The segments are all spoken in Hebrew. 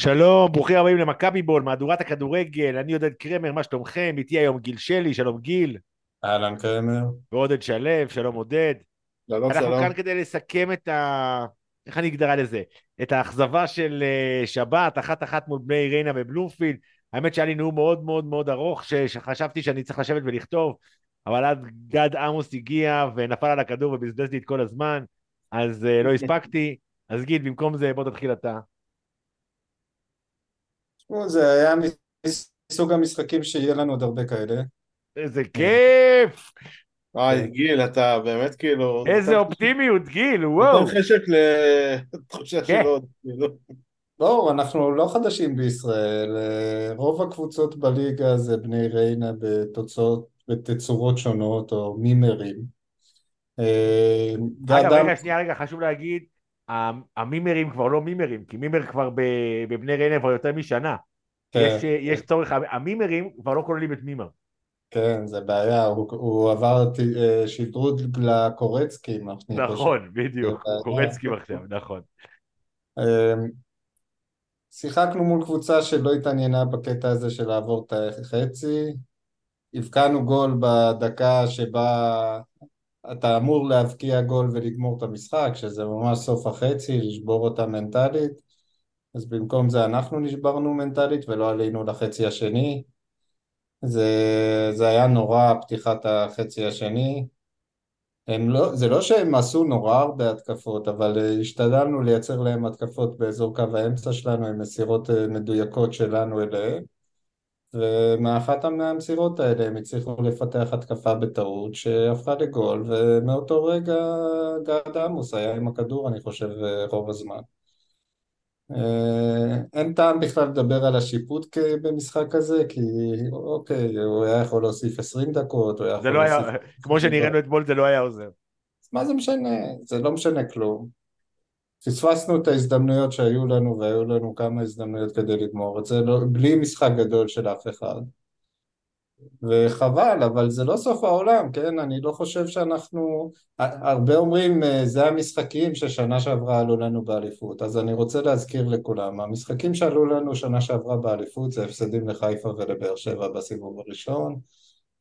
שלום, ברוכים הבאים למכבי בול, מהדורת הכדורגל, אני עודד קרמר, מה שלומכם? איתי היום גיל שלי, שלום גיל. אהלן קרמר. ועודד שלו, שלום עודד. שלום אנחנו שלום. כאן כדי לסכם את ה... איך אני אקרא לזה? את האכזבה של uh, שבת, אחת אחת מול בני ריינה בבלומפילד. האמת שהיה לי נאום מאוד מאוד מאוד ארוך, ש... שחשבתי שאני צריך לשבת ולכתוב, אבל אז גד עמוס הגיע ונפל על הכדור ובזבז לי את כל הזמן, אז uh, לא הספקתי. אז גיל, במקום זה בוא תתחיל אתה. זה היה מסוג המשחקים שיהיה לנו עוד הרבה כאלה. איזה כיף! וואי, גיל, אתה באמת כאילו... איזה אופטימיות, גיל, וואו. נותן חשק לתחושה כן. של עוד, כאילו. לא, אנחנו לא חדשים בישראל. אה, רוב הקבוצות בליגה זה בני ריינה בתוצאות, בתצורות שונות או מימרים. אה, אגב, רגע, עמוס- שנייה, רגע, חשוב להגיד, המימרים כבר לא מימרים, כי מימר כבר בבני ריינה כבר יותר משנה. כן, יש, אה, יש צורך, המימרים כבר לא כוללים את מימר. כן, זה בעיה, הוא, הוא עבר אה, שדרוג לקורצקי, מה שאני חושב. נכון, בדיוק, זה- קורצקי עכשיו, נכון. אמ, שיחקנו מול קבוצה שלא התעניינה בקטע הזה של לעבור את החצי. הבקענו גול בדקה שבה אתה אמור להבקיע גול ולגמור את המשחק, שזה ממש סוף החצי, לשבור אותה מנטלית. אז במקום זה אנחנו נשברנו מנטלית ולא עלינו לחצי השני. זה, זה היה נורא פתיחת החצי השני. הם לא, זה לא שהם עשו נורא הרבה התקפות, אבל אה, השתדלנו לייצר להם התקפות באזור קו האמצע שלנו עם מסירות אה, מדויקות שלנו אליהם, ומאחת מהמסירות האלה הם הצליחו לפתח התקפה בטעות שהפכה לגול, ומאותו רגע גד עמוס היה עם הכדור, אני חושב, אה, רוב הזמן. אה, אין טעם בכלל לדבר על השיפוט במשחק הזה, כי אוקיי, הוא היה יכול להוסיף 20 דקות, הוא היה זה יכול לא היה, להוסיף... כמו שנראינו אתמול, זה לא היה עוזר. מה זה משנה? זה לא משנה כלום. פספסנו את ההזדמנויות שהיו לנו, והיו לנו כמה הזדמנויות כדי לגמור את זה, לא, בלי משחק גדול של אף אחד. וחבל, אבל זה לא סוף העולם, כן? אני לא חושב שאנחנו... הרבה אומרים, אה, זה המשחקים ששנה שעברה עלו לנו באליפות, אז אני רוצה להזכיר לכולם, המשחקים שעלו לנו שנה שעברה באליפות זה הפסדים לחיפה ולבאר שבע בסיבוב הראשון,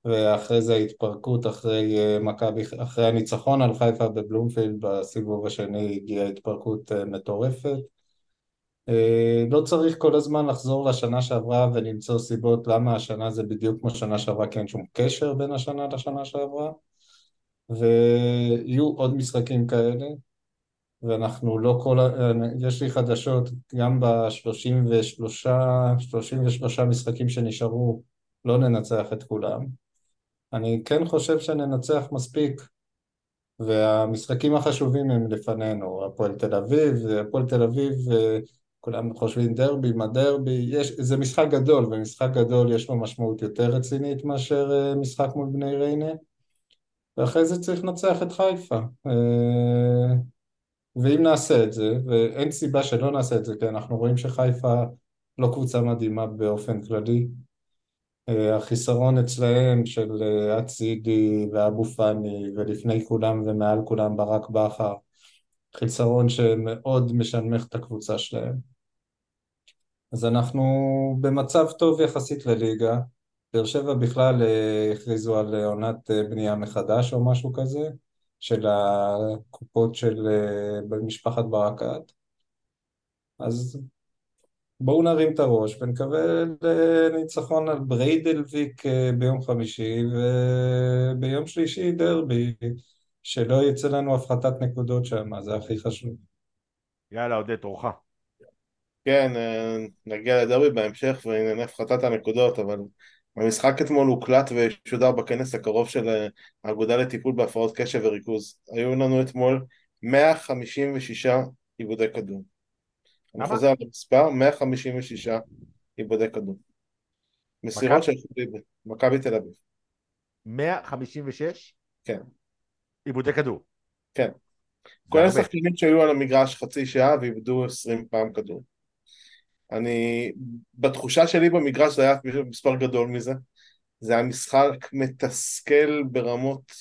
ואחרי זה ההתפרקות אחרי אה, מכבי, אחרי הניצחון על חיפה בבלומפילד בסיבוב השני הגיעה התפרקות אה, מטורפת. אה, לא צריך כל הזמן לחזור לשנה שעברה ולמצוא סיבות למה השנה זה בדיוק כמו שנה שעברה כי אין שום קשר בין השנה לשנה שעברה ויהיו עוד משחקים כאלה ואנחנו לא כל, יש לי חדשות גם ב-33 33 משחקים שנשארו לא ננצח את כולם אני כן חושב שננצח מספיק והמשחקים החשובים הם לפנינו, הפועל תל אביב, הפועל תל אביב, אה, כולם חושבים דרבי, מה דרבי, יש, זה משחק גדול, ומשחק גדול יש לו משמעות יותר רצינית מאשר אה, משחק מול בני ריינה, ואחרי זה צריך לנצח את חיפה. אה, ואם נעשה את זה, ואין סיבה שלא נעשה את זה, כי אנחנו רואים שחיפה לא קבוצה מדהימה באופן כללי, החיסרון אצלהם של אה, אצילי ואבו פאני ולפני כולם ומעל כולם ברק בכר חיסרון שמאוד משנמך את הקבוצה שלהם. אז אנחנו במצב טוב יחסית לליגה. באר שבע בכלל אה, הכריזו על אה, עונת אה, בנייה מחדש או משהו כזה של הקופות של אה, במשפחת ברקת. אז בואו נרים את הראש ונקווה לניצחון על בריידלוויק אה, ביום חמישי וביום שלישי דרבי, שלא יצא לנו הפחתת נקודות שם, זה הכי חשוב. יאללה, עודד, תורך. כן, אה, נגיע לדרבי בהמשך וענייני הפחתת הנקודות, אבל המשחק אתמול הוקלט ושודר בכנס הקרוב של אה, האגודה לטיפול בהפרעות קשב וריכוז. היו לנו אתמול 156 עיבודי כדור. אני כמה? חוזר על המספר, 156 עיבודי כדור. מסירות של מכבי תל אביב. 156 כן. עיבודי כדור. כן. כל. השחקנים שהיו על המגרש חצי שעה ואיבדו 20 פעם כדור. אני, בתחושה שלי במגרש זה היה מספר גדול מזה. זה היה משחק מתסכל ברמות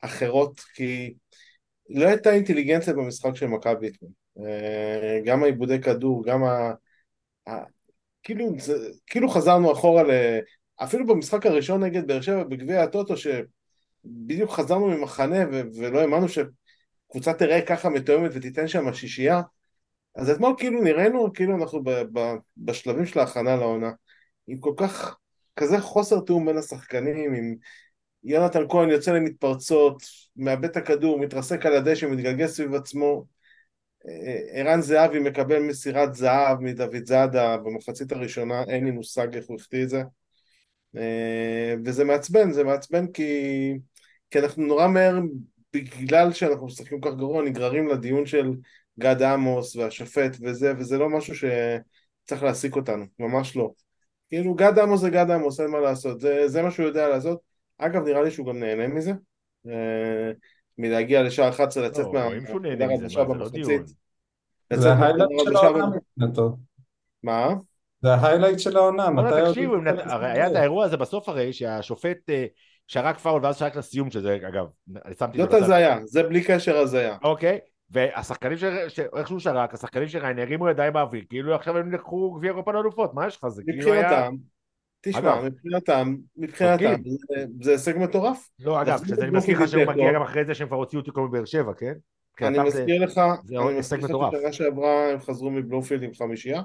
אחרות, כי לא הייתה אינטליגנציה במשחק של מכבי אתמול. גם העיבודי כדור, גם כאילו, זה, כאילו חזרנו אחורה ל... אפילו במשחק הראשון נגד באר שבע בגביע הטוטו, שבדיוק חזרנו ממחנה ו... ולא האמנו שקבוצה תראה ככה מתואמת ותיתן שם שישייה, אז אתמול כאילו נראינו כאילו אנחנו ב... ב... בשלבים של ההכנה לעונה, עם כל כך, כזה חוסר תיאום בין השחקנים, עם יונתן כהן יוצא למתפרצות, מאבד את הכדור, מתרסק על הדשא, מתגלגל סביב עצמו, ערן זהבי מקבל מסירת זהב מדוד זאדה במחצית הראשונה, אין לי מושג איך הוא החטיא את זה. אה, וזה מעצבן, זה מעצבן כי, כי אנחנו נורא מהר, בגלל שאנחנו משחקים כל כך גרוע, נגררים לדיון של גד עמוס והשופט וזה, וזה לא משהו שצריך להעסיק אותנו, ממש לא. כאילו גד עמוס זה גד עמוס, אין מה לעשות, זה, זה מה שהוא יודע לעשות. אגב, נראה לי שהוא גם נהנה מזה. מלהגיע לשער 11, לצאת לא, מה... רואים שהוא נהנה מזה, זה לא דיון. זה ההיילייט של העונה מבחינתו. מה? זה ההיילייט של העונה, מתי... תקשיבו, הרי היה את האירוע הזה בסוף הרי, שהשופט אה, שרק פאול ואז שרק לסיום, שזה אגב, אני שמתי זאת הזיה, זה בלי קשר הזיה. אוקיי, והשחקנים שאיכשהו שרק, השחקנים של ריין הרימו ידיים באוויר, כאילו עכשיו הם לקחו גביע אירופה לאלופות, מה יש לך? זה כאילו היה... מבחינתם, תשמע, מבחינתם, מבחינתם, זה הישג מטורף. לא, אגב, שזה אני מזכיר לך שהוא מגיע גם אחרי זה שהם כבר הוציאו אותי כל מבאר שבע, כן? אני מזכיר לך, אני מזכיר לך ששנה שעברה הם חזרו מבלומפילד עם חמישייה.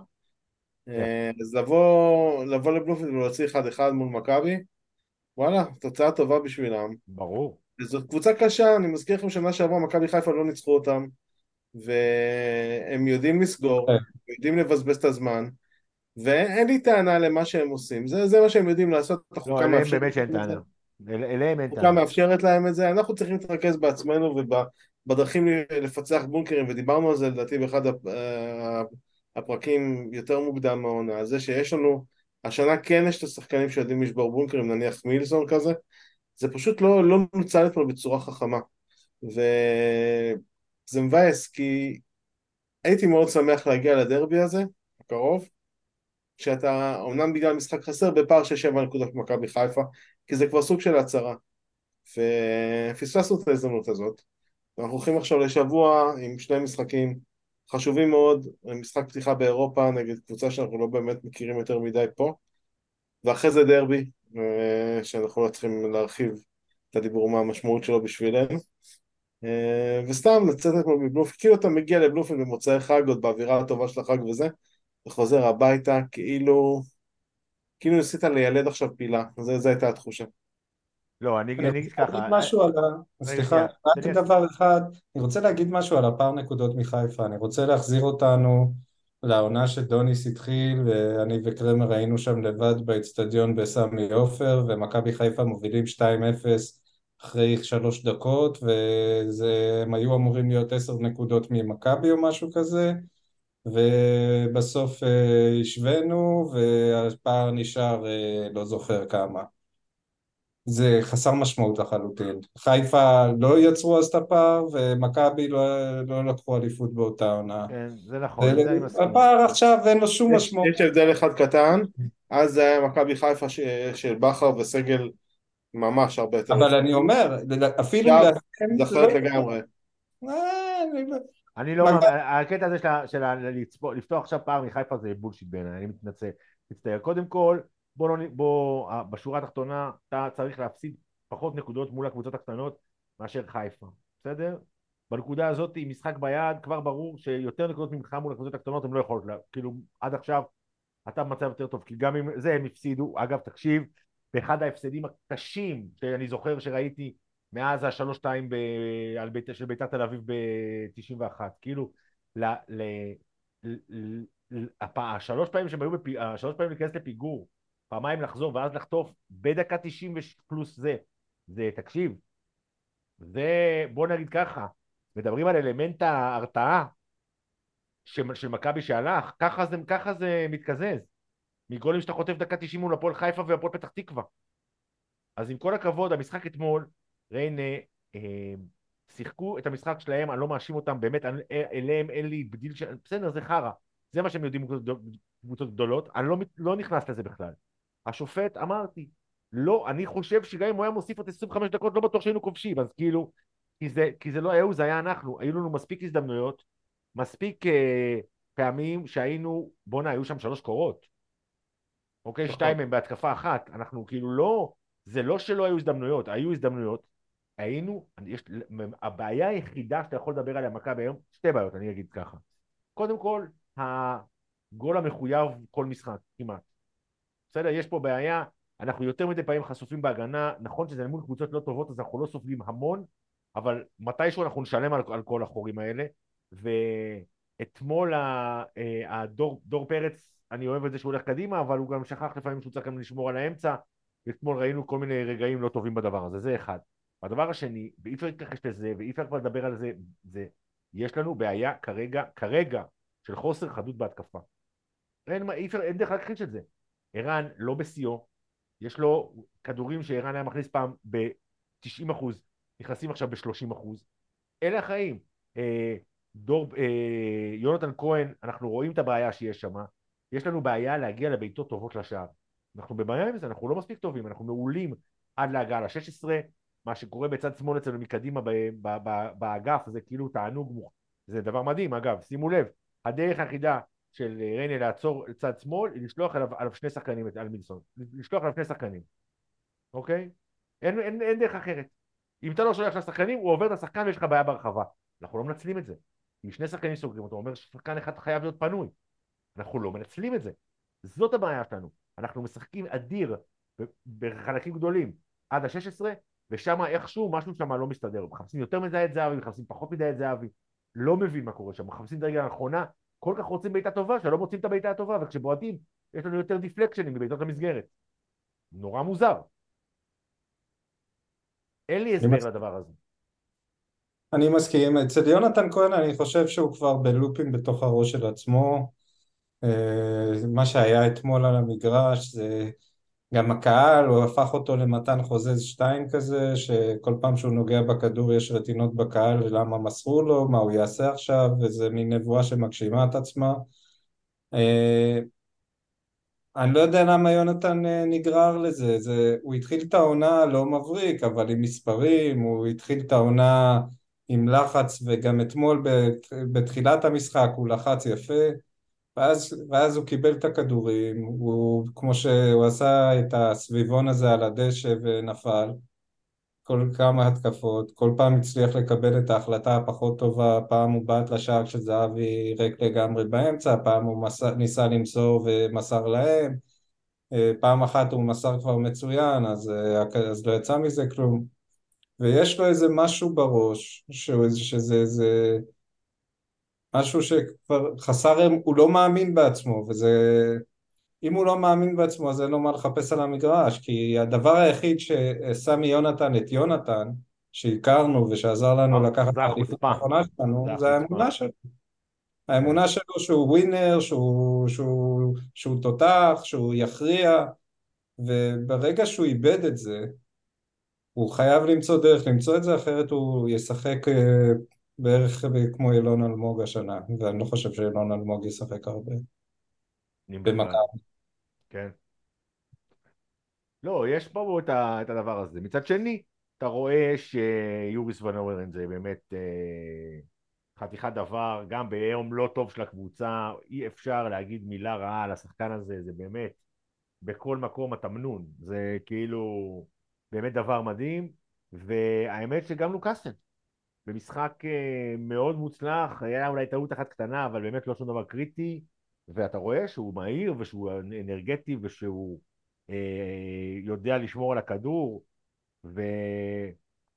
כן. אה, אז לבוא, לבוא לבלומפילד ולהוציא אחד אחד מול מכבי, וואלה, תוצאה טובה בשבילם. ברור. זאת קבוצה קשה, אני מזכיר לכם שנה שעברה מכבי חיפה לא ניצחו אותם, והם יודעים לסגור, כן. יודעים לבזבז את הזמן. ואין לי טענה למה שהם עושים, זה, זה מה שהם יודעים לעשות, לא, אליהם באמת שאין טענה. אליהם אין טענה. החוקה מאפשרת להם את זה, אנחנו צריכים להתרכז בעצמנו ובדרכים לפצח בונקרים, ודיברנו על זה לדעתי באחד הפרקים יותר מוקדם מהעונה, זה שיש לנו, השנה כן יש את השחקנים שיודעים לשבור בונקרים, נניח מילסון כזה, זה פשוט לא, לא נוצל אתמול בצורה חכמה. וזה מבאס כי הייתי מאוד שמח להגיע לדרבי הזה, הקרוב, כשאתה, אומנם בגלל משחק חסר, בפער של שבע נקודות ממכבי חיפה, כי זה כבר סוג של הצהרה. ופספסנו את ההזדמנות הזאת. אנחנו הולכים עכשיו לשבוע עם שני משחקים חשובים מאוד, משחק פתיחה באירופה נגד קבוצה שאנחנו לא באמת מכירים יותר מדי פה, ואחרי זה דרבי, אה, שאנחנו לא צריכים להרחיב את הדיבור מה המשמעות שלו בשבילנו. אה, וסתם לצאת אתמול מבלומפילד, כאילו אתה מגיע לבלומפילד במוצאי חג, עוד באווירה הטובה של החג וזה, וחוזר הביתה כאילו, כאילו ניסית לילד עכשיו פילה, זו הייתה התחושה. לא, אני אגיד ככה. אני משהו על ה... סליחה, רק דבר אחד, אני רוצה להגיד משהו על הפער נקודות מחיפה, אני רוצה להחזיר אותנו לעונה שדוניס התחיל, ואני וקרמר היינו שם לבד באצטדיון בסמי עופר, ומכבי חיפה מובילים 2-0 אחרי שלוש דקות, והם היו אמורים להיות עשר נקודות ממכבי או משהו כזה, ובסוף אה, השווינו והפער נשאר אה, לא זוכר כמה. זה חסר משמעות לחלוטין. חיפה לא יצרו אז את הפער ומכבי לא, לא לקחו אליפות באותה עונה. כן, זה נכון, זה אני מסכים. הפער עכשיו אין לו שום משמעות. יש הבדל אחד קטן, אז זה היה מכבי חיפה ש... של בכר וסגל ממש הרבה יותר. אבל אני אומר, אפילו... זה אחרת לגמרי. אני לא, הקטע הזה של לפתוח עכשיו פער מחיפה זה בולשיט בעיניי, אני מתנצל, מצטער. קודם כל, בוא, לא, בוא, בשורה התחתונה, אתה צריך להפסיד פחות נקודות מול הקבוצות הקטנות מאשר חיפה, בסדר? בנקודה הזאת, עם משחק ביד, כבר ברור שיותר נקודות ממך מול הקבוצות הקטנות הן לא יכולות, לה, כאילו, עד עכשיו אתה במצב יותר טוב, כי גם אם זה הם הפסידו, אגב, תקשיב, באחד ההפסדים הקשים שאני זוכר שראיתי מאז השלוש שתיים בית, של ביתר תל אביב ב-91, כאילו, ל, ל, ל, ל, השלוש פעמים שהם היו, בפ... השלוש פעמים להיכנס לפיגור, פעמיים לחזור ואז לחטוף בדקה 90 פלוס זה, זה, תקשיב, זה, בוא נגיד ככה, מדברים על אלמנט ההרתעה של, של מכבי שהלך, ככה זה, ככה זה מתקזז, מגולים שאתה חוטף דקה 90 מול הפועל חיפה והפועל פתח תקווה. אז עם כל הכבוד, המשחק אתמול, ריינה אה, שיחקו את המשחק שלהם, אני לא מאשים אותם, באמת, אני, אליהם אין לי בדיל ש... בסדר, זה חרא, זה מה שהם יודעים קבוצות גדולות, אני לא, לא נכנס לזה בכלל. השופט, אמרתי, לא, אני חושב שגם אם הוא היה מוסיף עוד 25 דקות, לא בטוח שהיינו כובשים, אז כאילו, כי זה, כי זה לא היה הוא, זה היה אנחנו, היו לנו מספיק הזדמנויות, מספיק, אה, פעמים שהיינו, בואנה, היו שם שלוש קורות. אוקיי? נכון. שתיים מהם בהתקפה אחת. אנחנו כאילו לא, זה לא שלא היו הזדמנויות, היו הזדמנויות. היינו, יש, הבעיה היחידה שאתה יכול לדבר עליה מכבי היום, שתי בעיות, אני אגיד ככה. קודם כל, הגול המחויב כל משחק, כמעט. בסדר? יש פה בעיה, אנחנו יותר מדי פעמים חשופים בהגנה, נכון שזה מול קבוצות לא טובות אז אנחנו לא סופגים המון, אבל מתישהו אנחנו נשלם על, על כל החורים האלה, ואתמול אה, הדור דור פרץ, אני אוהב את זה שהוא הולך קדימה, אבל הוא גם שכח לפעמים שהוא צריך גם לשמור על האמצע, ואתמול ראינו כל מיני רגעים לא טובים בדבר הזה, זה אחד. הדבר השני, ואי אפשר להתכחש לזה, ואי אפשר כבר לדבר על זה, זה, יש לנו בעיה כרגע, כרגע, של חוסר חדות בהתקפה. אין, אי אפשר, אין דרך להכחיש את זה. ערן לא בשיאו, יש לו כדורים שערן היה מכניס פעם ב-90 אחוז, נכנסים עכשיו ב-30 אחוז. אלה החיים. אה, דור, אה, יונתן כהן, אנחנו רואים את הבעיה שיש שם, יש לנו בעיה להגיע לבעיטות טובות לשער. אנחנו בבעיה עם זה, אנחנו לא מספיק טובים, אנחנו מעולים עד להגעה ל-16, מה שקורה בצד שמאל אצלנו מקדימה ב- ב- ב- באגף זה כאילו תענוג, מוח- זה דבר מדהים אגב, שימו לב, הדרך היחידה של ריינה לעצור לצד שמאל היא לשלוח עליו, עליו שני שחקנים, על מילסון, לשלוח עליו שני שחקנים, אוקיי? אין, אין, אין דרך אחרת. אם אתה לא שולח שני שחקנים, הוא עובר את השחקן ויש לך בעיה ברחבה. אנחנו לא מנצלים את זה. אם שני שחקנים סוגרים אותו, אומר ששחקן אחד חייב להיות פנוי. אנחנו לא מנצלים את זה. זאת הבעיה שלנו. אנחנו משחקים אדיר בחלקים גדולים עד ה-16, ושם איכשהו משהו שם לא מסתדר. מחפשים יותר מדי את זהבי, מחפשים פחות מדי את זהבי. לא מבין מה קורה שם, מחפשים את הרגע האחרונה, כל כך רוצים בעיטה טובה, שלא מוצאים את הבעיטה הטובה, וכשבועטים יש לנו יותר דיפלקשנים מבעיטות למסגרת. נורא מוזר. אין לי הסבר. לדבר הזה. אני מסכים, אצל יונתן כהן אני חושב שהוא כבר בלופים בתוך הראש של עצמו אה, מה שהיה אתמול על המגרש זה גם הקהל, הוא הפך אותו למתן חוזז שתיים כזה שכל פעם שהוא נוגע בכדור יש רטינות בקהל ולמה מסרו לו, מה הוא יעשה עכשיו וזה מין נבואה שמגשימה את עצמה. אה, אני לא יודע למה יונתן אה, נגרר לזה, זה, הוא התחיל את העונה לא מבריק, אבל עם מספרים, הוא התחיל את העונה עם לחץ, וגם אתמול בת, בתחילת המשחק הוא לחץ יפה, ואז, ואז הוא קיבל את הכדורים, הוא, כמו שהוא עשה את הסביבון הזה על הדשא ונפל, כל כמה התקפות, כל פעם הצליח לקבל את ההחלטה הפחות טובה, פעם הוא בעט לשער כשזהבי ריק לגמרי באמצע, פעם הוא מסר, ניסה למסור ומסר להם, אה, פעם אחת הוא מסר כבר מצוין, אז, אה, אז לא יצא מזה כלום. ויש לו איזה משהו בראש, שהוא, שזה איזה משהו שכבר חסר, הוא לא מאמין בעצמו, וזה... אם הוא לא מאמין בעצמו אז אין לו מה לחפש על המגרש, כי הדבר היחיד שעשה מיונתן את יונתן, שהכרנו ושעזר לנו זה לקחת את האליפות. האחרונה שלנו, זה זה. האמונה שלו. האמונה שלו שהוא ווינר, שהוא, שהוא, שהוא תותח, שהוא יכריע, וברגע שהוא איבד את זה, הוא חייב למצוא דרך למצוא את זה, אחרת הוא ישחק אה, בערך כמו אילון אלמוג השנה, ואני לא חושב שאילון אלמוג ישחק הרבה. במכבי. כן. לא, יש פה את, ה, את הדבר הזה. מצד שני, אתה רואה שיוריס ונאורן זה באמת אה, חתיכת דבר, גם ביום לא טוב של הקבוצה, אי אפשר להגיד מילה רעה על השחקן הזה, זה באמת, בכל מקום התמנון, זה כאילו באמת דבר מדהים, והאמת שגם לוקאסן, במשחק אה, מאוד מוצלח, היה אולי טעות אחת קטנה, אבל באמת לא שום דבר קריטי, ואתה רואה שהוא מהיר ושהוא אנרגטי ושהוא אה, יודע לשמור על הכדור,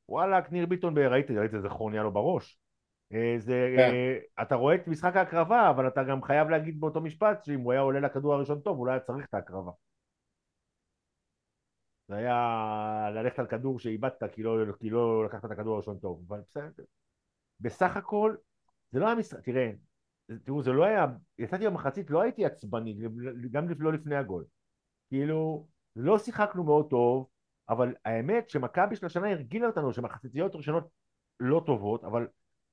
ווואלאק, ניר ביטון, ראיתי, ראיתי איזה חור נהיה לו בראש. אה, זה, כן. אה, אתה רואה את משחק ההקרבה, אבל אתה גם חייב להגיד באותו משפט שאם הוא היה עולה לכדור הראשון טוב, הוא לא היה צריך את ההקרבה. זה היה ללכת על כדור שאיבדת כי לא, כי לא לקחת את הכדור הראשון טוב, אבל בסדר. בסך הכל, זה לא היה משחק, תראה, תראו, זה לא היה, יצאתי במחצית, לא הייתי עצבני, גם לא לפני הגול. כאילו, לא שיחקנו מאוד טוב, אבל האמת שמכבי של השנה הרגילה אותנו שמחציתיות ראשונות לא טובות, אבל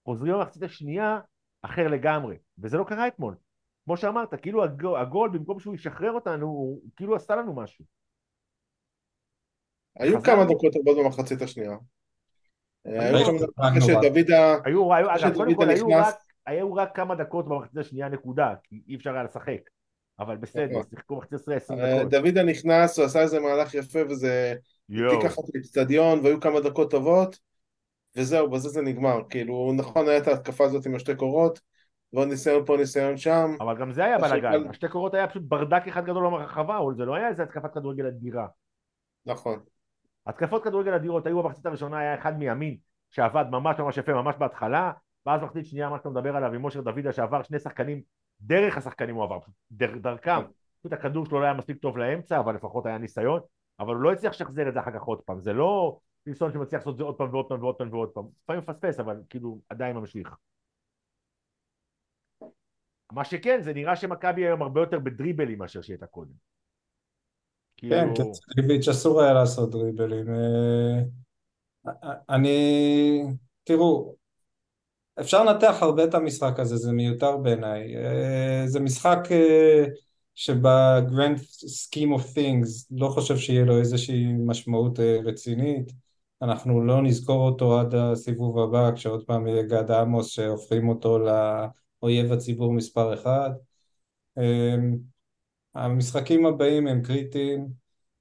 חוזרים במחצית השנייה אחר לגמרי, וזה לא קרה אתמול. כמו שאמרת, כאילו הגול במקום שהוא ישחרר אותנו, הוא כאילו עשה לנו משהו. היו כמה דקות טובות במחצית השנייה. היו היו כמה דקות היו נכנס- רק, היו רק כמה דקות במחצית השנייה נקודה, כי אי אפשר היה לשחק. אבל בסדר, נכון. שיחקו מחצית עשרה עשרים אה, דקות. דוידה נכנס, הוא עשה איזה מהלך יפה וזה ככה את האצטדיון והיו כמה דקות טובות וזהו, בזה זה נגמר. כאילו, נכון, הייתה ההתקפה הזאת עם השתי קורות ועוד ניסיון פה, ניסיון שם. אבל גם זה היה בלאגן, השתי קורות היה פשוט ברדק אחד גדול ברחבה, אבל זה לא היה איזה התקפת כדורגל אדירה. נכון. התקפות כדורגל אדירות היו במחצית הראשונה, היה אחד מימין שעבד ממש ממש יפה, ממש בהתחלה, ואז מחצית שנייה, מה שאתה מדבר עליו, עם מושר דוידה שעבר שני שחקנים, דרך השחקנים הוא עבר, דר, דרכם. פשוט הכדור שלו לא היה מספיק טוב לאמצע, אבל לפחות היה ניסיון, אבל הוא לא הצליח לשחזר את זה אחר כך עוד פעם, זה לא פילסון שמצליח לעשות את זה עוד פעם ועוד פעם ועוד פעם ועוד פעם, לפעמים מפספס, אבל כאילו עדיין ממשיך. מה שכן, זה נראה שמכבי היום הרבה יותר בדריבלים מאשר שהיא הייתה קודם. כן, כאילו, קצריביץ' אסור היה לעשות דריבלים. אה, אני, תראו, אפשר לנתח הרבה את המשחק הזה, זה מיותר בעיניי. אה, זה משחק אה, שבגרנד סכים אוף things לא חושב שיהיה לו איזושהי משמעות אה, רצינית. אנחנו לא נזכור אותו עד הסיבוב הבא, כשעוד פעם יהיה גד עמוס שהופכים אותו לאויב הציבור מספר אחד. המשחקים הבאים הם קריטיים.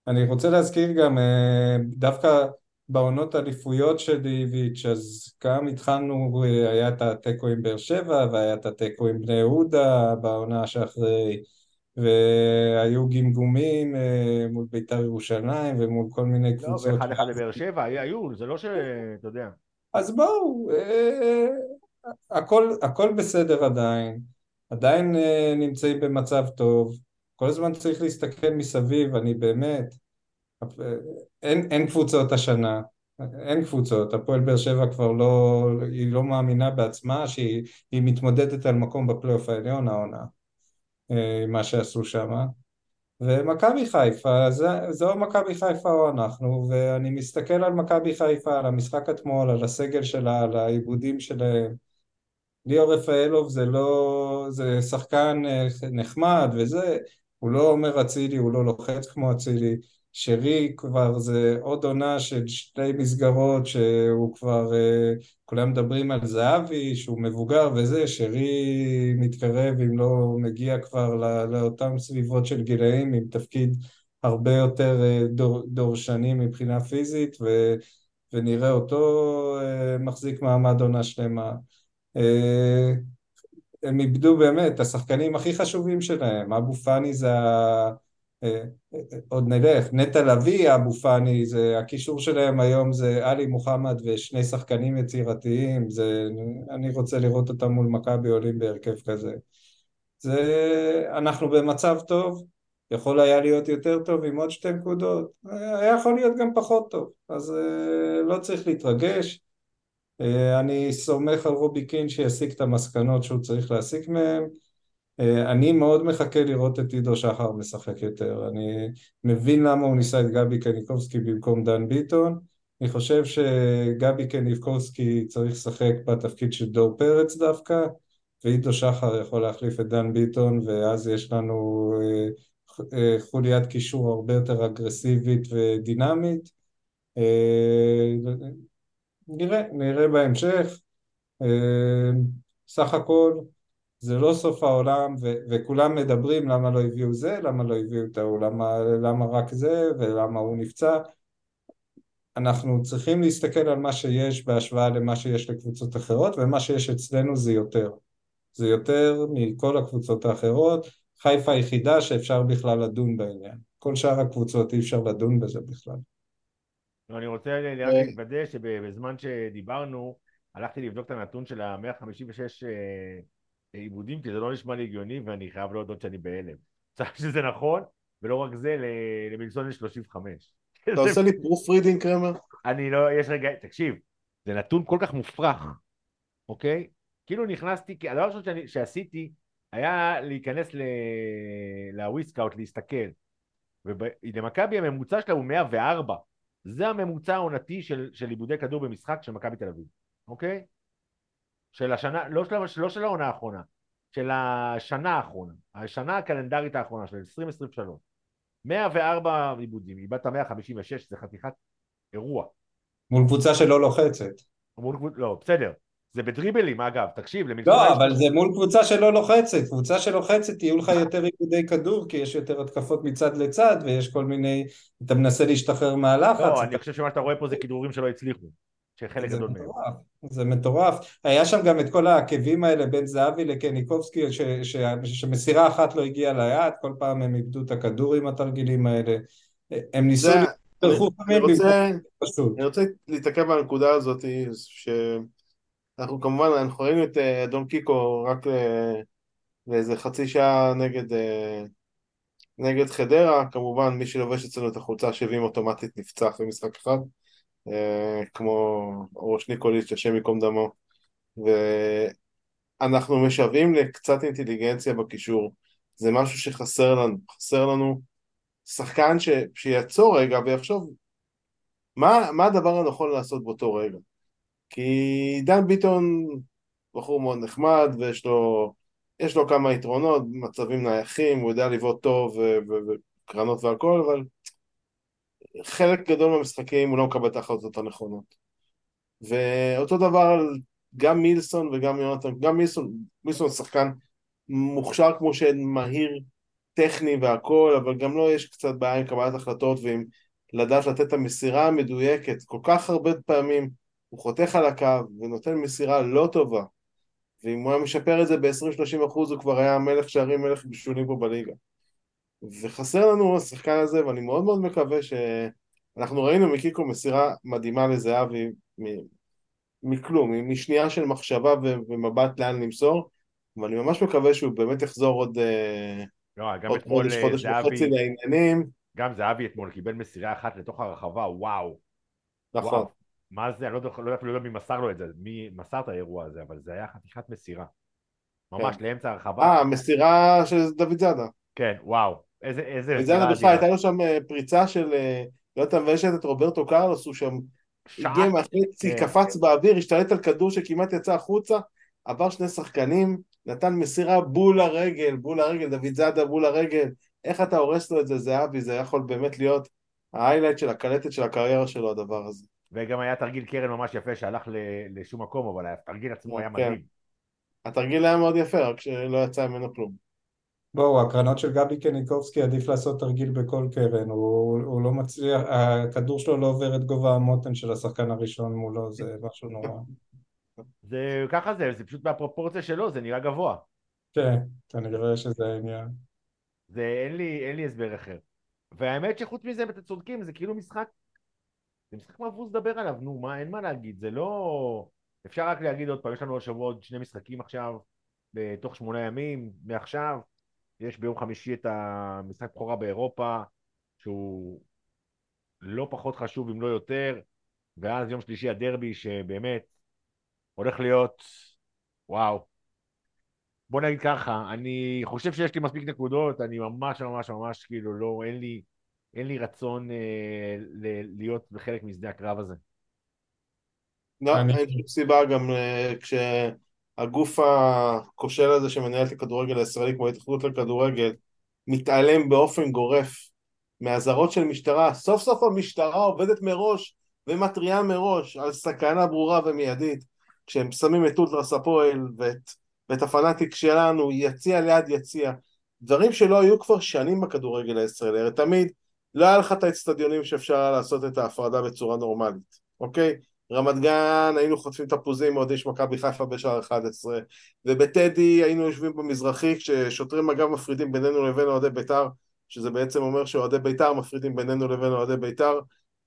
אני רוצה להזכיר גם, אה, דווקא בעונות אליפויות של איביץ', אז גם התחלנו, אה, היה את התיקו עם באר שבע, והיה את התיקו עם בני יהודה בעונה שאחרי, והיו גמגומים אה, מול בית"ר ירושלים ומול כל מיני לא, קבוצות. ואחד אחד בבאר שבע, היו, זה לא ש... אתה יודע. אז בואו, הכל, הכל בסדר עדיין, עדיין נמצאים במצב טוב, כל הזמן צריך להסתכל מסביב, אני באמת, אין, אין קבוצות השנה, אין קבוצות, הפועל באר שבע כבר לא, היא לא מאמינה בעצמה שהיא היא מתמודדת על מקום בפלייאוף העליון העונה, אה, מה שעשו שם, ומכבי חיפה, זו מכבי חיפה או אנחנו, ואני מסתכל על מכבי חיפה, על המשחק אתמול, על הסגל שלה, על העיבודים שלהם. ליאור רפאלוב זה לא, זה שחקן אה, נחמד וזה, הוא לא אומר אצילי, הוא לא לוחץ כמו אצילי. שרי כבר זה עוד עונה של שתי מסגרות שהוא כבר, אה, כולם מדברים על זהבי שהוא מבוגר וזה, שרי מתקרב אם לא מגיע כבר לא, לאותם סביבות של גילאים עם תפקיד הרבה יותר אה, דור, דורשני מבחינה פיזית ו, ונראה אותו אה, מחזיק מעמד עונה שלמה. אה, הם איבדו באמת את השחקנים הכי חשובים שלהם, אבו פאני זה ה... אה, אה, עוד נלך, נטע לביא, אבו פאני, זה הקישור שלהם היום זה עלי מוחמד ושני שחקנים יצירתיים, זה, אני רוצה לראות אותם מול מכבי עולים בהרכב כזה. זה, אנחנו במצב טוב, יכול היה להיות יותר טוב עם עוד שתי נקודות, היה יכול להיות גם פחות טוב, אז לא צריך להתרגש, אני סומך על רובי קין שיסיק את המסקנות שהוא צריך להסיק מהם. אני מאוד מחכה לראות את עידו שחר משחק יותר. אני מבין למה הוא ניסה את גבי קניקובסקי במקום דן ביטון. אני חושב שגבי קניקובסקי צריך לשחק בתפקיד של דור פרץ דווקא, ועידו שחר יכול להחליף את דן ביטון, ואז יש לנו חוליית קישור הרבה יותר אגרסיבית ודינמית. נראה, נראה בהמשך. סך הכל זה לא סוף העולם ו- וכולם מדברים למה לא הביאו זה, למה לא הביאו את ההוא, למה, למה רק זה ולמה הוא נפצע. אנחנו צריכים להסתכל על מה שיש בהשוואה למה שיש לקבוצות אחרות ומה שיש אצלנו זה יותר. זה יותר מכל הקבוצות האחרות. חיפה היחידה שאפשר בכלל לדון בעניין. כל שאר הקבוצות אי אפשר לדון בזה בכלל. לא, אני רוצה רק לוודא שבזמן שדיברנו, הלכתי לבדוק את הנתון של ה-156 עיבודים, כי זה לא נשמע לי הגיוני, ואני חייב להודות שאני בהלם. צריך שזה נכון, ולא רק זה, למילסון יש 35. אתה עושה לי proofreading קרמר? אני לא, יש רגע, תקשיב, זה נתון כל כך מופרך, אוקיי? כאילו נכנסתי, הדבר הראשון שעשיתי היה להיכנס לוויסקאוט, להסתכל. ולמכבי הממוצע שלה הוא 104. זה הממוצע העונתי של, של עיבודי כדור במשחק של מכבי תל אביב, אוקיי? של השנה, לא של, לא של העונה האחרונה, של השנה האחרונה, השנה הקלנדרית האחרונה של 2023. 104 עיבודים, איבדת 156, זה חתיכת אירוע. מול קבוצה שלא לוחצת. מול, לא, בסדר. זה בדריבלים אגב, תקשיב, למלחמה... לא, יש- אבל זה מול קבוצה שלא לוחצת. קבוצה שלוחצת יהיו לך יותר איגודי כדור, כי יש יותר התקפות מצד לצד, ויש כל מיני... אתה מנסה להשתחרר מהלחץ. לא, אתה- אני חושב שמה שאתה רואה פה זה כדרורים שלא הצליחו. שחלק זה גדול מהם. זה מטורף. היה שם גם את כל העקבים האלה בין זהבי לקניקובסקי, ש, ש, שמסירה אחת לא הגיעה ליד, כל פעם הם איבדו את הכדור עם התרגילים האלה. הם ניסו זה, להתפרחו אני רוצה. אני רוצה להתעכב בנקודה הזאת, שאנחנו כמובן, אנחנו ראינו את אה, אדון קיקו רק ל- לאיזה חצי שעה נגד, אה, נגד חדרה, כמובן מי שלובש אצלנו את החולצה 70 אוטומטית נפצח במשחק אחד, אה, כמו ראש ניקוליץ', השם ייקום דמו, ואנחנו משוועים לקצת אינטליגנציה בקישור, זה משהו שחסר לנו, חסר לנו שחקן ש, שיעצור רגע ויחשוב מה, מה הדבר הנכון לעשות באותו רגע? כי דן ביטון בחור מאוד נחמד ויש לו, יש לו כמה יתרונות, מצבים נייחים, הוא יודע לבעוט טוב וקרנות והכל, אבל חלק גדול מהמשחקים הוא לא מקבל את ההחלטות הנכונות. ואותו דבר על גם מילסון וגם יונתן, גם מילסון, מילסון שחקן מוכשר כמו שאין, מהיר, טכני והכל, אבל גם לו יש קצת בעיה עם קבלת החלטות ועם לדעת לתת את המסירה המדויקת. כל כך הרבה פעמים הוא חותך על הקו ונותן מסירה לא טובה. ואם הוא היה משפר את זה ב-20-30 אחוז הוא כבר היה מלך שערים, מלך בישולים פה בליגה. וחסר לנו השחקן הזה, ואני מאוד מאוד מקווה ש... אנחנו ראינו מקיקו מסירה מדהימה לזהבי מכלום, משנייה של מחשבה ומבט לאן למסור, ואני ממש מקווה שהוא באמת יחזור עוד, אה, לא, עוד חודש, אה, חודש וחצי לעניינים. גם זהבי אתמול קיבל מסירה אחת לתוך הרחבה, וואו. נכון. מה זה, אני לא יודע לא יודע אפילו לא מי מסר לו את זה, מי מסר את האירוע הזה, אבל זה היה חתיכת מסירה. ממש כן. לאמצע הרחבה. אה, מסירה של דוד זאדה. כן, וואו. איזה, איזה דוד זאדה בכלל, הייתה. לו שם אה, פריצה של, אה, לא יודעת, מביישת את רוברטו קרלוס, הוא שם שעה. הגיע מהחצי, כן. קפץ באוויר, השתלט על כדור שכמעט יצא החוצה, עבר שני שחקנים, נתן מסירה בול הרגל, בול הרגל, דוד זאדה בול הרגל, איך אתה הורס לו את זה, זהבי, זה יכול באמת להיות ההיילייט של הקלטת של הקריירה שלו, הדבר הזה. וגם היה תרגיל קרן ממש יפה שהלך ל- לשום מקום, אבל התרגיל עצמו היה כן. מדהים. התרגיל היה מאוד יפה, רק שלא יצא ממנו כלום. בואו, הקרנות של גבי קניקובסקי עדיף לעשות תרגיל בכל קרן, הוא, הוא לא מצליח, הכדור שלו לא עובר את גובה המותן של השחקן הראשון מולו, זה משהו נורא. זה ככה זה, זה פשוט מהפרופורציה שלו, זה נראה גבוה. כן, כנראה שזה העניין. זה אין לי, אין לי הסבר אחר. והאמת שחוץ מזה, אתם צודקים, זה כאילו משחק, זה משחק מבוז לדבר עליו, נו, מה, אין מה להגיד, זה לא... אפשר רק להגיד עוד פעם, יש לנו השבוע עוד שני משחקים עכשיו, בתוך שמונה ימים, מעכשיו, יש ביום חמישי את המשחק בכורה באירופה, שהוא לא פחות חשוב אם לא יותר, ואז יום שלישי הדרבי, שבאמת הולך להיות, וואו. בוא נגיד ככה, אני חושב שיש לי מספיק נקודות, אני ממש ממש ממש כאילו לא, אין לי, אין לי רצון אה, ל- להיות בחלק משדה הקרב הזה. לא, אני- אין שום סיבה גם אה, כשהגוף הכושל הזה שמנהל את הכדורגל הישראלי, כמו ההתאחדות לכדורגל, מתעלם באופן גורף מאזהרות של משטרה, סוף סוף המשטרה עובדת מראש ומתריעה מראש על סכנה ברורה ומיידית, כשהם שמים את אולטרס הפועל ואת, ואת הפנאטיק שלנו יציע ליד יציע, דברים שלא היו כבר שנים בכדורגל הישראלי, הרי תמיד לא היה לך את האצטדיונים שאפשר היה לעשות את ההפרדה בצורה נורמלית, אוקיי? רמת גן היינו חוטפים תפוזים מאוהדי איש מכבי חיפה בשער 11 ובטדי היינו יושבים במזרחי כששוטרי מג"ב מפרידים בינינו לבין אוהדי בית"ר שזה בעצם אומר שאוהדי בית"ר מפרידים בינינו לבין אוהדי בית"ר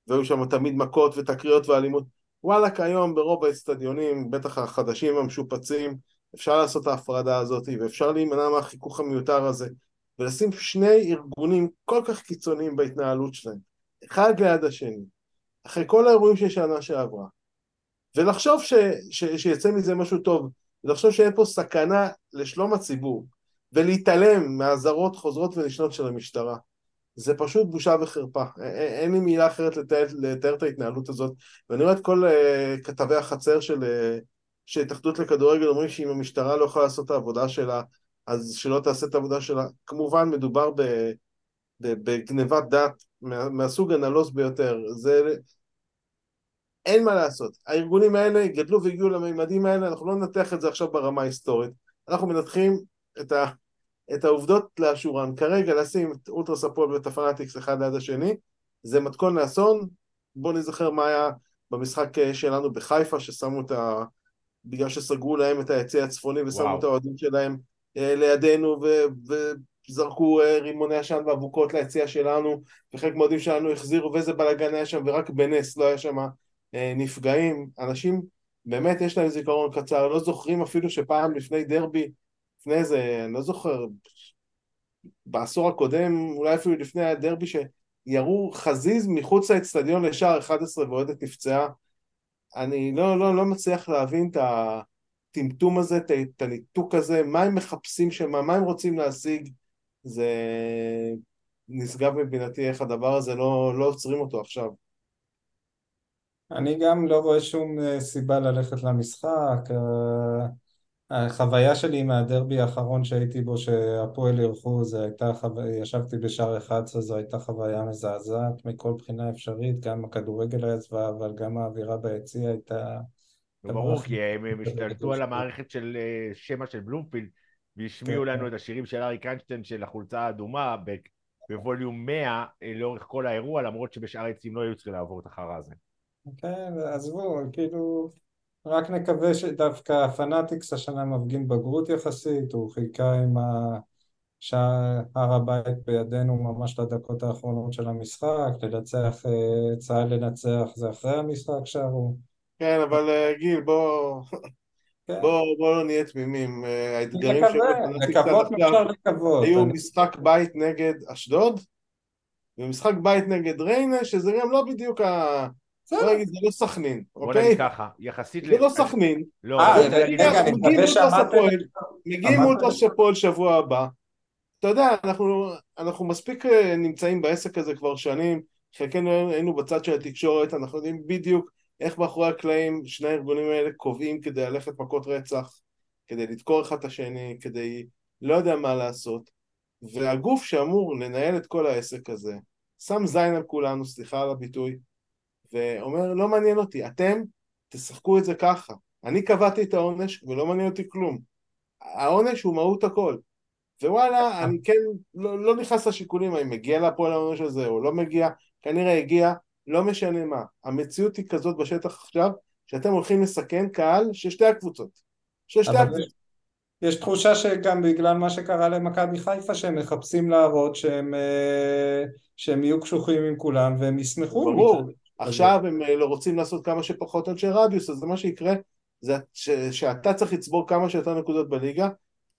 והיו שם תמיד מכות ותקריות ואלימות וואלה כיום ברוב האצטדיונים בטח החדשים המשופצים אפשר לעשות את ההפרדה הזאת ואפשר להימנע מהחיכוך המיותר הזה ולשים שני ארגונים כל כך קיצוניים בהתנהלות שלהם אחד ליד השני אחרי כל האירועים של שנה שעברה, ולחשוב ש, ש, שיצא מזה משהו טוב, ולחשוב שאין פה סכנה לשלום הציבור, ולהתעלם מהאזהרות חוזרות ונשנות של המשטרה, זה פשוט בושה וחרפה. אין לי מילה אחרת לתאר, לתאר את ההתנהלות הזאת, ואני רואה את כל uh, כתבי החצר של, uh, התאחדות לכדורגל אומרים שאם המשטרה לא יכולה לעשות את העבודה שלה, אז שלא תעשה את העבודה שלה. כמובן מדובר בגנבת דעת מה- מהסוג הנלוז ביותר. זה אין מה לעשות. הארגונים האלה גדלו והגיעו לממדים האלה, אנחנו לא ננתח את זה עכשיו ברמה ההיסטורית. אנחנו מנתחים את, ה, את העובדות לאשורן. כרגע לשים את אולטרס הפועל ואת הפנאטיקס אחד ליד השני, זה מתכון לאסון. בואו נזכר מה היה במשחק אה, שלנו בחיפה, ששמו את ה... בגלל שסגרו להם את היציא הצפוני ושמו וואו. את האוהדים שלהם לידינו ו... וזרקו אה, רימוני עשן ואבוקות ליציע שלנו וחלק מהאוהדים שלנו החזירו ואיזה בלאגן היה שם ורק בנס לא היה שם אה, נפגעים, אנשים באמת יש להם זיכרון קצר, לא זוכרים אפילו שפעם לפני דרבי, לפני איזה, אני לא זוכר, בעשור הקודם, אולי אפילו לפני הדרבי, שירו חזיז מחוץ לאצטדיון לשער 11 ואוהדת נפצעה. אני לא, לא, לא מצליח להבין את הטמטום הזה, את הניתוק הזה, מה הם מחפשים שם, מה הם רוצים להשיג, זה נשגב מבינתי איך הדבר הזה לא, לא עוצרים אותו עכשיו. אני גם לא רואה שום אה, סיבה ללכת למשחק. אה, החוויה שלי מהדרבי האחרון שהייתי בו, שהפועל אירחו, זה הייתה חוויה, ישבתי בשער 11, זו הייתה חוויה מזעזעת מכל בחינה אפשרית, גם הכדורגל היה זוועה, אבל גם האווירה ביציע הייתה... ברור, כי הם השתלטו על המערכת של אה, שמע של בלומפילד, והשמיעו כן, לנו כן. את השירים של אריק איינשטיין של החולצה האדומה בווליום 100 לאורך כל האירוע, למרות שבשאר היציאים לא היו צריכים לעבור את החרא הזה. כן, עזבו, כאילו, רק נקווה שדווקא הפנאטיקס השנה מפגין בגרות יחסית, הוא חיכה עם ה... שהר הבית בידינו ממש לדקות האחרונות של המשחק, לנצח, אה, צה"ל לנצח זה אחרי המשחק שרו. כן, אבל אה, גיל, בוא... כן. בוא, בוא לא נהיה תמימים, אה, האתגרים של לקוות אפשר לקוות. היו משחק בית נגד אשדוד, ומשחק בית נגד ריינה, שזה גם לא בדיוק ה... בוא נגיד, זה לא סכנין, אוקיי? בוא נגיד ככה, יחסית... זה לא סכנין. לא, אה, רגע, אני מקווה שאמרתם... מגיעים מול שפועל שבוע הבא. אתה יודע, אנחנו מספיק נמצאים בעסק הזה כבר שנים, חלקנו היינו בצד של התקשורת, אנחנו יודעים בדיוק איך מאחורי הקלעים שני הארגונים האלה קובעים כדי ללכת מכות רצח, כדי לדקור אחד את השני, כדי לא יודע מה לעשות. והגוף שאמור לנהל את כל העסק הזה, שם זין על כולנו, סליחה על הביטוי, ואומר, לא מעניין אותי, אתם תשחקו את זה ככה. אני קבעתי את העונש ולא מעניין אותי כלום. העונש הוא מהות הכל. ווואלה, אני כן לא, לא נכנס לשיקולים האם מגיע להפועל העונש הזה או לא מגיע, כנראה הגיע, לא משנה מה. המציאות היא כזאת בשטח עכשיו, שאתם הולכים לסכן קהל של שתי הקבוצות. של שתי הקבוצות. יש תחושה שגם בגלל מה שקרה למכבי חיפה שהם מחפשים להראות שהם, אה, שהם יהיו קשוחים עם כולם והם ישמחו. ברור, עכשיו הם אה, לא רוצים לעשות כמה שפחות אנשי רדיוס, אז מה שיקרה זה ש, שאתה צריך לצבור כמה שיותר נקודות בליגה,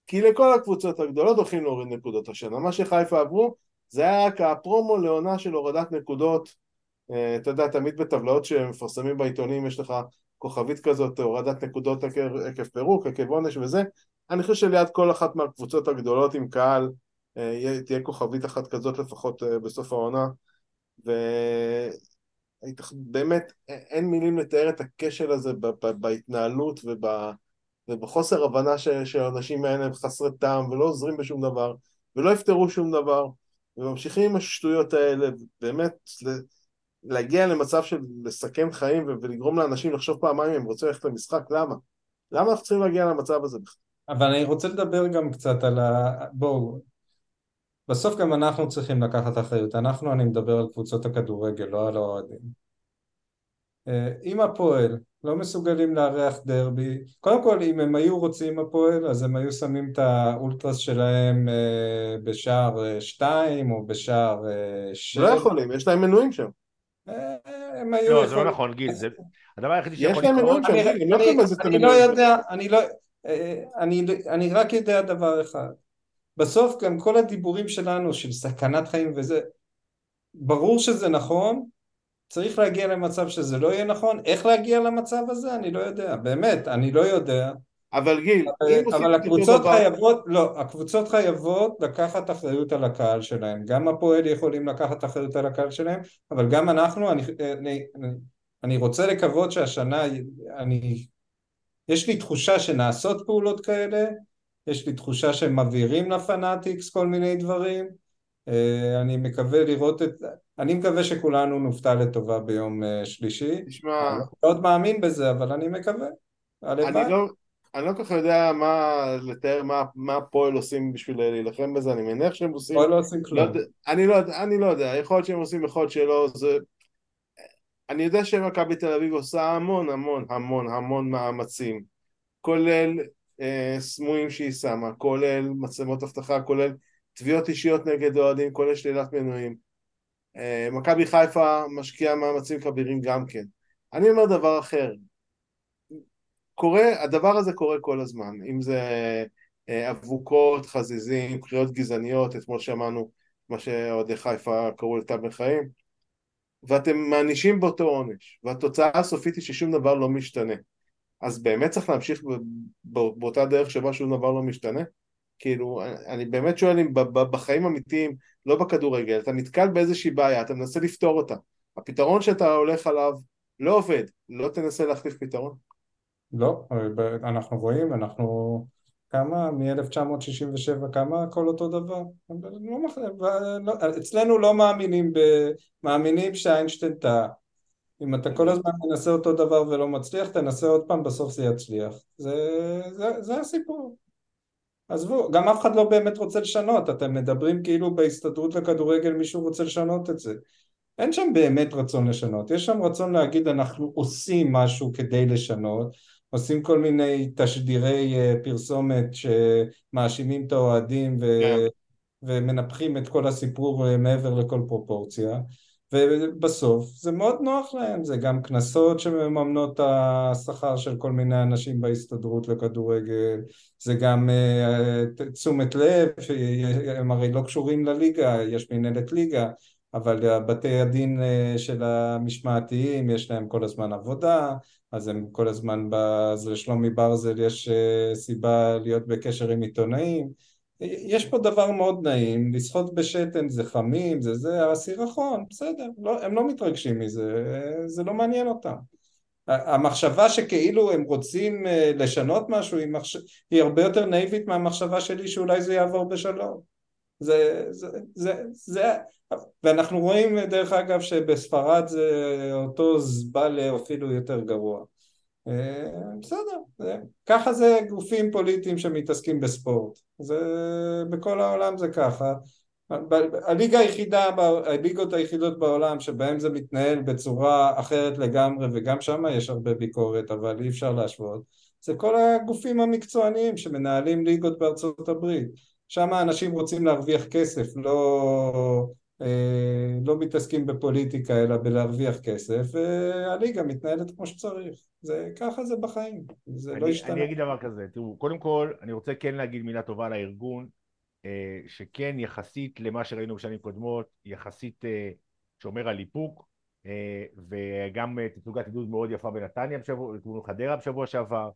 כי לכל הקבוצות הגדולות הולכים להוריד נקודות השנה. מה שחיפה עברו זה היה רק הפרומו לעונה של הורדת נקודות. אה, אתה יודע, תמיד בטבלאות שמפרסמים בעיתונים יש לך כוכבית כזאת, הורדת נקודות עקב פירוק, עקב עונש וזה. אני חושב שליד כל אחת מהקבוצות הגדולות עם קהל אה, תהיה כוכבית אחת כזאת לפחות בסוף העונה. ו... באמת אין מילים לתאר את הכשל הזה בהתנהלות ובחוסר הבנה שהאנשים האלה הם חסרי טעם ולא עוזרים בשום דבר ולא יפתרו שום דבר וממשיכים עם השטויות האלה באמת להגיע למצב של לסכן חיים ולגרום לאנשים לחשוב פעמיים אם הם רוצים ללכת למשחק, למה? למה אנחנו צריכים להגיע למצב הזה בכלל? אבל אני רוצה לדבר גם קצת על ה... בואו, בסוף גם אנחנו צריכים לקחת אחריות, אנחנו, אני מדבר על קבוצות הכדורגל, לא על האוהדים. אה, אם הפועל לא מסוגלים לארח דרבי, קודם כל אם הם היו רוצים הפועל אז הם היו שמים את האולטרס שלהם אה, בשער 2 אה, או בשער 6. לא יכולים, יש להם מנויים שם. הם היו לא, זה לא נכון גיל, זה הדבר היחידי שיכול לקרות. הם לא אני לא יודע, אני לא, אני רק יודע דבר אחד בסוף גם כל הדיבורים שלנו של סכנת חיים וזה, ברור שזה נכון, צריך להגיע למצב שזה לא יהיה נכון, איך להגיע למצב הזה אני לא יודע, באמת, אני לא יודע. אבל גיל, אבל, אבל הקבוצות חייבות, לא, הקבוצות חייבות לקחת אחריות על הקהל שלהם, גם הפועל יכולים לקחת אחריות על הקהל שלהם, אבל גם אנחנו, אני, אני, אני רוצה לקוות שהשנה, אני, יש לי תחושה שנעשות פעולות כאלה, יש לי תחושה שהם מבהירים לפנאטיקס כל מיני דברים, אה, אני מקווה לראות את... אני מקווה שכולנו נופתע לטובה ביום אה, שלישי. תשמע, אני לא מאוד מאמין בזה, אבל אני מקווה. הלוואי. אני לא, לא כל כך יודע מה לתאר, מה, מה הפועל עושים בשביל להילחם בזה, אני מניח שהם עושים, פה לא עושים לא כלום. יודע, אני, לא, יודע- אני לא יודע, יכול להיות שהם עושים, יכול להיות שלא, זה... אני יודע שמכבי תל אביב עושה המון המון המון המון מאמצים, כולל אה, סמויים שהיא שמה, כולל מצלמות אבטחה, כולל תביעות אישיות נגד אוהדים, כולל שלילת מנויים. אה, מכבי חיפה משקיעה מאמצים כבירים גם כן. אני אומר דבר אחר, קורה, הדבר הזה קורה כל הזמן, אם זה אה, אבוקות, חזיזים, קריאות גזעניות, אתמול שמענו מה שאוהדי חיפה קראו לתו בחיים, ואתם מענישים באותו עונש, והתוצאה הסופית היא ששום דבר לא משתנה. אז באמת צריך להמשיך באותה דרך שבה שום דבר לא משתנה? כאילו, אני- באמת שואל אם בחיים אמיתיים, לא בכדורגל, אתה נתקל באיזושהי בעיה, אתה מנסה לפתור אותה. הפתרון שאתה הולך עליו לא עובד, לא תנסה להחליף פתרון. לא, אנחנו רואים, אנחנו... כמה? מ-1967, כמה הכל אותו דבר? לא, לא, אצלנו לא מאמינים ב... מאמינים שאיינשטיין טעה. אם אתה כל הזמן מנסה אותו דבר ולא מצליח, תנסה עוד פעם, בסוף זה יצליח. זה, זה, זה הסיפור. עזבו, גם אף אחד לא באמת רוצה לשנות, אתם מדברים כאילו בהסתדרות לכדורגל מישהו רוצה לשנות את זה. אין שם באמת רצון לשנות, יש שם רצון להגיד אנחנו עושים משהו כדי לשנות, עושים כל מיני תשדירי אה, פרסומת שמאשימים את האוהדים ו... כן. ומנפחים את כל הסיפור אה, מעבר לכל פרופורציה. ובסוף זה מאוד נוח להם, זה גם קנסות שמממנות את השכר של כל מיני אנשים בהסתדרות לכדורגל, זה גם אה, תשומת לב, הם הרי לא קשורים לליגה, יש מנהלת ליגה, אבל בתי הדין אה, של המשמעתיים יש להם כל הזמן עבודה, אז הם כל הזמן, אז לשלומי ברזל יש אה, סיבה להיות בקשר עם עיתונאים, יש פה דבר מאוד נעים, לשחות בשתן זה חמים, זה זה, הסירחון, בסדר, לא, הם לא מתרגשים מזה, זה לא מעניין אותם. המחשבה שכאילו הם רוצים אה, לשנות משהו היא, מחש... היא הרבה יותר נאיבית מהמחשבה שלי שאולי זה יעבור בשלום. זה, זה, זה, זה, ואנחנו רואים דרך אגב שבספרד זה אותו זבל אפילו יותר גרוע. אה, בסדר, ככה זה גופים פוליטיים שמתעסקים בספורט, זה בכל העולם זה ככה, הליגה היחידה, הליגות היחידות בעולם שבהן זה מתנהל בצורה אחרת לגמרי וגם שם יש הרבה ביקורת אבל אי אפשר להשוות זה כל הגופים המקצועניים שמנהלים ליגות בארצות הברית שם אנשים רוצים להרוויח כסף, לא, אה, לא מתעסקים בפוליטיקה אלא בלהרוויח כסף והליגה מתנהלת כמו שצריך זה, ככה זה בחיים, זה אני, לא ישתנה. אני אגיד דבר כזה, תראו, קודם כל, אני רוצה כן להגיד מילה טובה על הארגון, אה, שכן יחסית למה שראינו בשנים קודמות, יחסית אה, שומר על איפוק, וגם תצוגת עידוד מאוד יפה בנתניה בשבוע, חדרה בשבוע שעבר,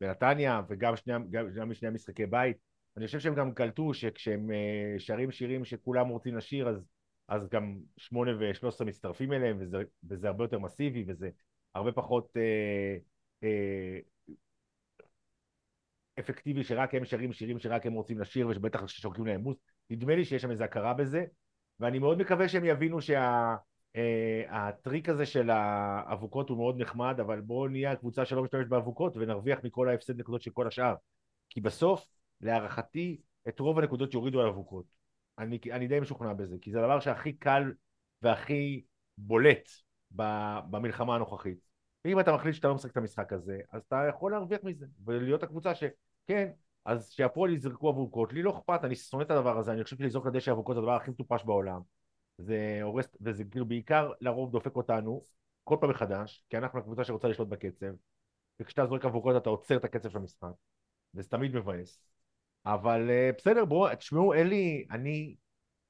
בנתניה, וגם שני, גם, גם בשני המשחקי בית. אני חושב שהם גם קלטו שכשהם אה, שרים שירים שכולם רוצים לשיר, אז, אז גם שמונה ושלוש עשרה מצטרפים אליהם, וזה, וזה הרבה יותר מסיבי, וזה הרבה פחות אה, אה, אפקטיבי שרק הם שרים שירים שרק הם רוצים לשיר ושבטח שורקים להם מוס. נדמה לי שיש שם איזו הכרה בזה, ואני מאוד מקווה שהם יבינו שה, אה, הזה של האבוקות הוא מאוד נחמד, אבל בואו נהיה הקבוצה שלא משתמשת באבוקות ונרוויח מכל ההפסד נקודות של כל השאר. כי בסוף, להערכתי, את רוב הנקודות יורידו על אבוקות. אני, אני די משוכנע בזה, כי זה הדבר שהכי קל והכי בולט במלחמה הנוכחית. ואם אתה מחליט שאתה לא משחק את המשחק הזה, אז אתה יכול להרוויח מזה, ולהיות הקבוצה שכן, אז שהפועל יזרקו אבוקות, לי לא אכפת, אני שונא את הדבר הזה, אני חושב שלזרוק לדשא אבוקות זה הדבר הכי מטופש בעולם. זה הורס, וזה כאילו בעיקר לרוב דופק אותנו, כל פעם מחדש, כי אנחנו הקבוצה שרוצה לשלוט בקצב, וכשאתה זורק אבוקות אתה עוצר את הקצב של המשחק, וזה תמיד מבאס. אבל uh, בסדר, בואו, תשמעו, אלי, אני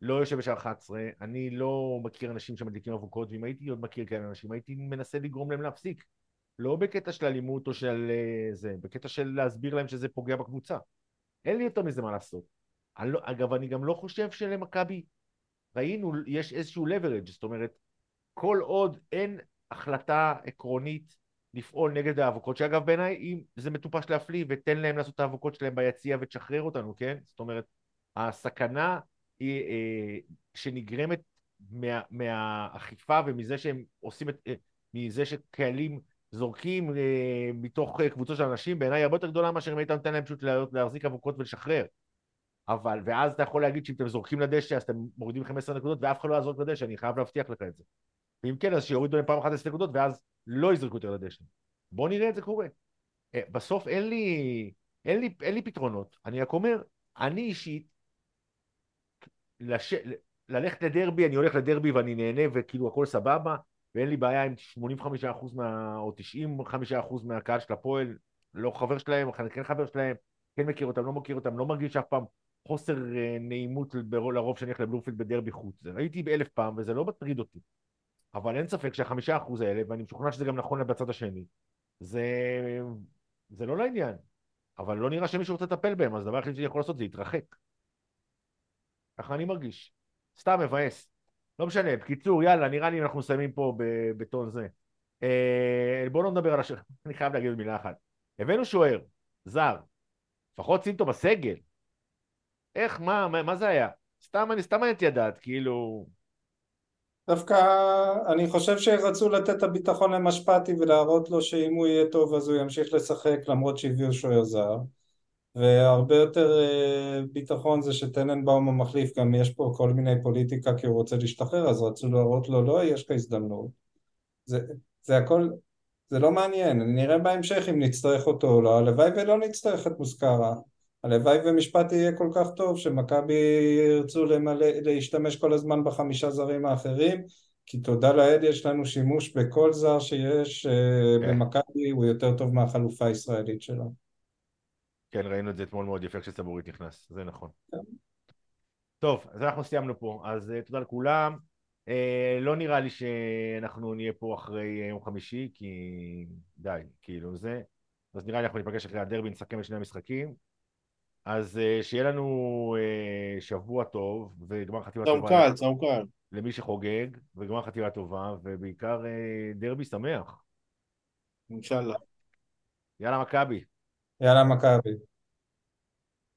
לא יושב בשעה 11, אני לא מכיר אנשים שמדליקים אבוקות, ואם הייתי עוד מכיר כאלה אנשים, הייתי מנסה לגרום להם להפסיק. לא בקטע של אלימות או של uh, זה, בקטע של להסביר להם שזה פוגע בקבוצה. אין לי יותר מזה מה לעשות. אני לא, אגב, אני גם לא חושב שלמכבי, ראינו, יש איזשהו leverage, זאת אומרת, כל עוד אין החלטה עקרונית לפעול נגד האבוקות, שאגב בעיניי זה מטופש להפליא ותן להם לעשות את האבוקות שלהם ביציע ותשחרר אותנו, כן? זאת אומרת, הסכנה היא, אה, שנגרמת מה, מהאכיפה ומזה שהם עושים את... אה, מזה שקהלים זורקים אה, מתוך אה, קבוצות של אנשים, בעיניי הרבה יותר גדולה מאשר אם היית נותן להם פשוט להחזיק אבוקות ולשחרר. אבל, ואז אתה יכול להגיד שאם אתם זורקים לדשא אז אתם מורידים 15 נקודות ואף אחד לא יעזור לדשא, אני חייב להבטיח לך את זה. ואם כן, אז שיורידו להם פעם אחת 10 נקודות ואז לא יזרקו יותר לדשא. בוא נראה את זה קורה. אה, בסוף אין לי, אין לי, אין לי פתרונות. אני רק אומר, אני אישית, לש... ללכת לדרבי, אני הולך לדרבי ואני נהנה וכאילו הכל סבבה, ואין לי בעיה עם 85% מה... או 95% מהקהל של הפועל, לא חבר שלהם, כן חבר שלהם, כן מכיר אותם, לא מכיר אותם, לא מרגיש אף פעם חוסר אה, נעימות לרוב שאני הולך לבלומפילד בדרבי חוץ. ראיתי באלף פעם וזה לא מטריד אותי. אבל אין ספק שהחמישה אחוז האלה, ואני משוכנע שזה גם נכון בצד השני, זה, זה לא לעניין. אבל לא נראה שמישהו רוצה לטפל בהם, אז הדבר היחיד שאני יכול לעשות זה להתרחק. ככה אני מרגיש. סתם מבאס. לא משנה, בקיצור, יאללה, נראה לי אנחנו מסיימים פה בטון זה. אה, בואו לא נדבר על השאלה, אני חייב להגיד מילה אחת. הבאנו שוער, זר, לפחות שים אותו בסגל. איך, מה, מה, מה זה היה? סתם אני, סתם הייתי לדעת, כאילו... דווקא אני חושב שרצו לתת את הביטחון למשפטי ולהראות לו שאם הוא יהיה טוב אז הוא ימשיך לשחק למרות שהביאו שוער זר. והרבה יותר אה, ביטחון זה שטננבאום המחליף גם יש פה כל מיני פוליטיקה כי הוא רוצה להשתחרר אז רצו להראות לו לא יש לך הזדמנות. זה, זה הכל זה לא מעניין. נראה בהמשך אם נצטרך אותו או לא. הלוואי ולא נצטרך את מוסקרה הלוואי ומשפט יהיה כל כך טוב שמכבי ירצו למלא, להשתמש כל הזמן בחמישה זרים האחרים כי תודה לאל יש לנו שימוש בכל זר שיש אה, כן. במכבי הוא יותר טוב מהחלופה הישראלית שלו. כן ראינו את זה אתמול מאוד יפה כשסבורית נכנס זה נכון. כן. טוב אז אנחנו סיימנו פה אז uh, תודה לכולם uh, לא נראה לי שאנחנו נהיה פה אחרי יום חמישי כי די כאילו זה אז נראה לי אנחנו ניפגש אחרי הדרבי נסכם את שני המשחקים אז אה, שיהיה לנו אה, שבוע טוב וגמר חתימה טובה. צום קל, צום קל. למי שחוגג, וגמר חתימה טובה, ובעיקר אה, דרבי שמח. אינשאללה. יאללה מכבי. יאללה מכבי.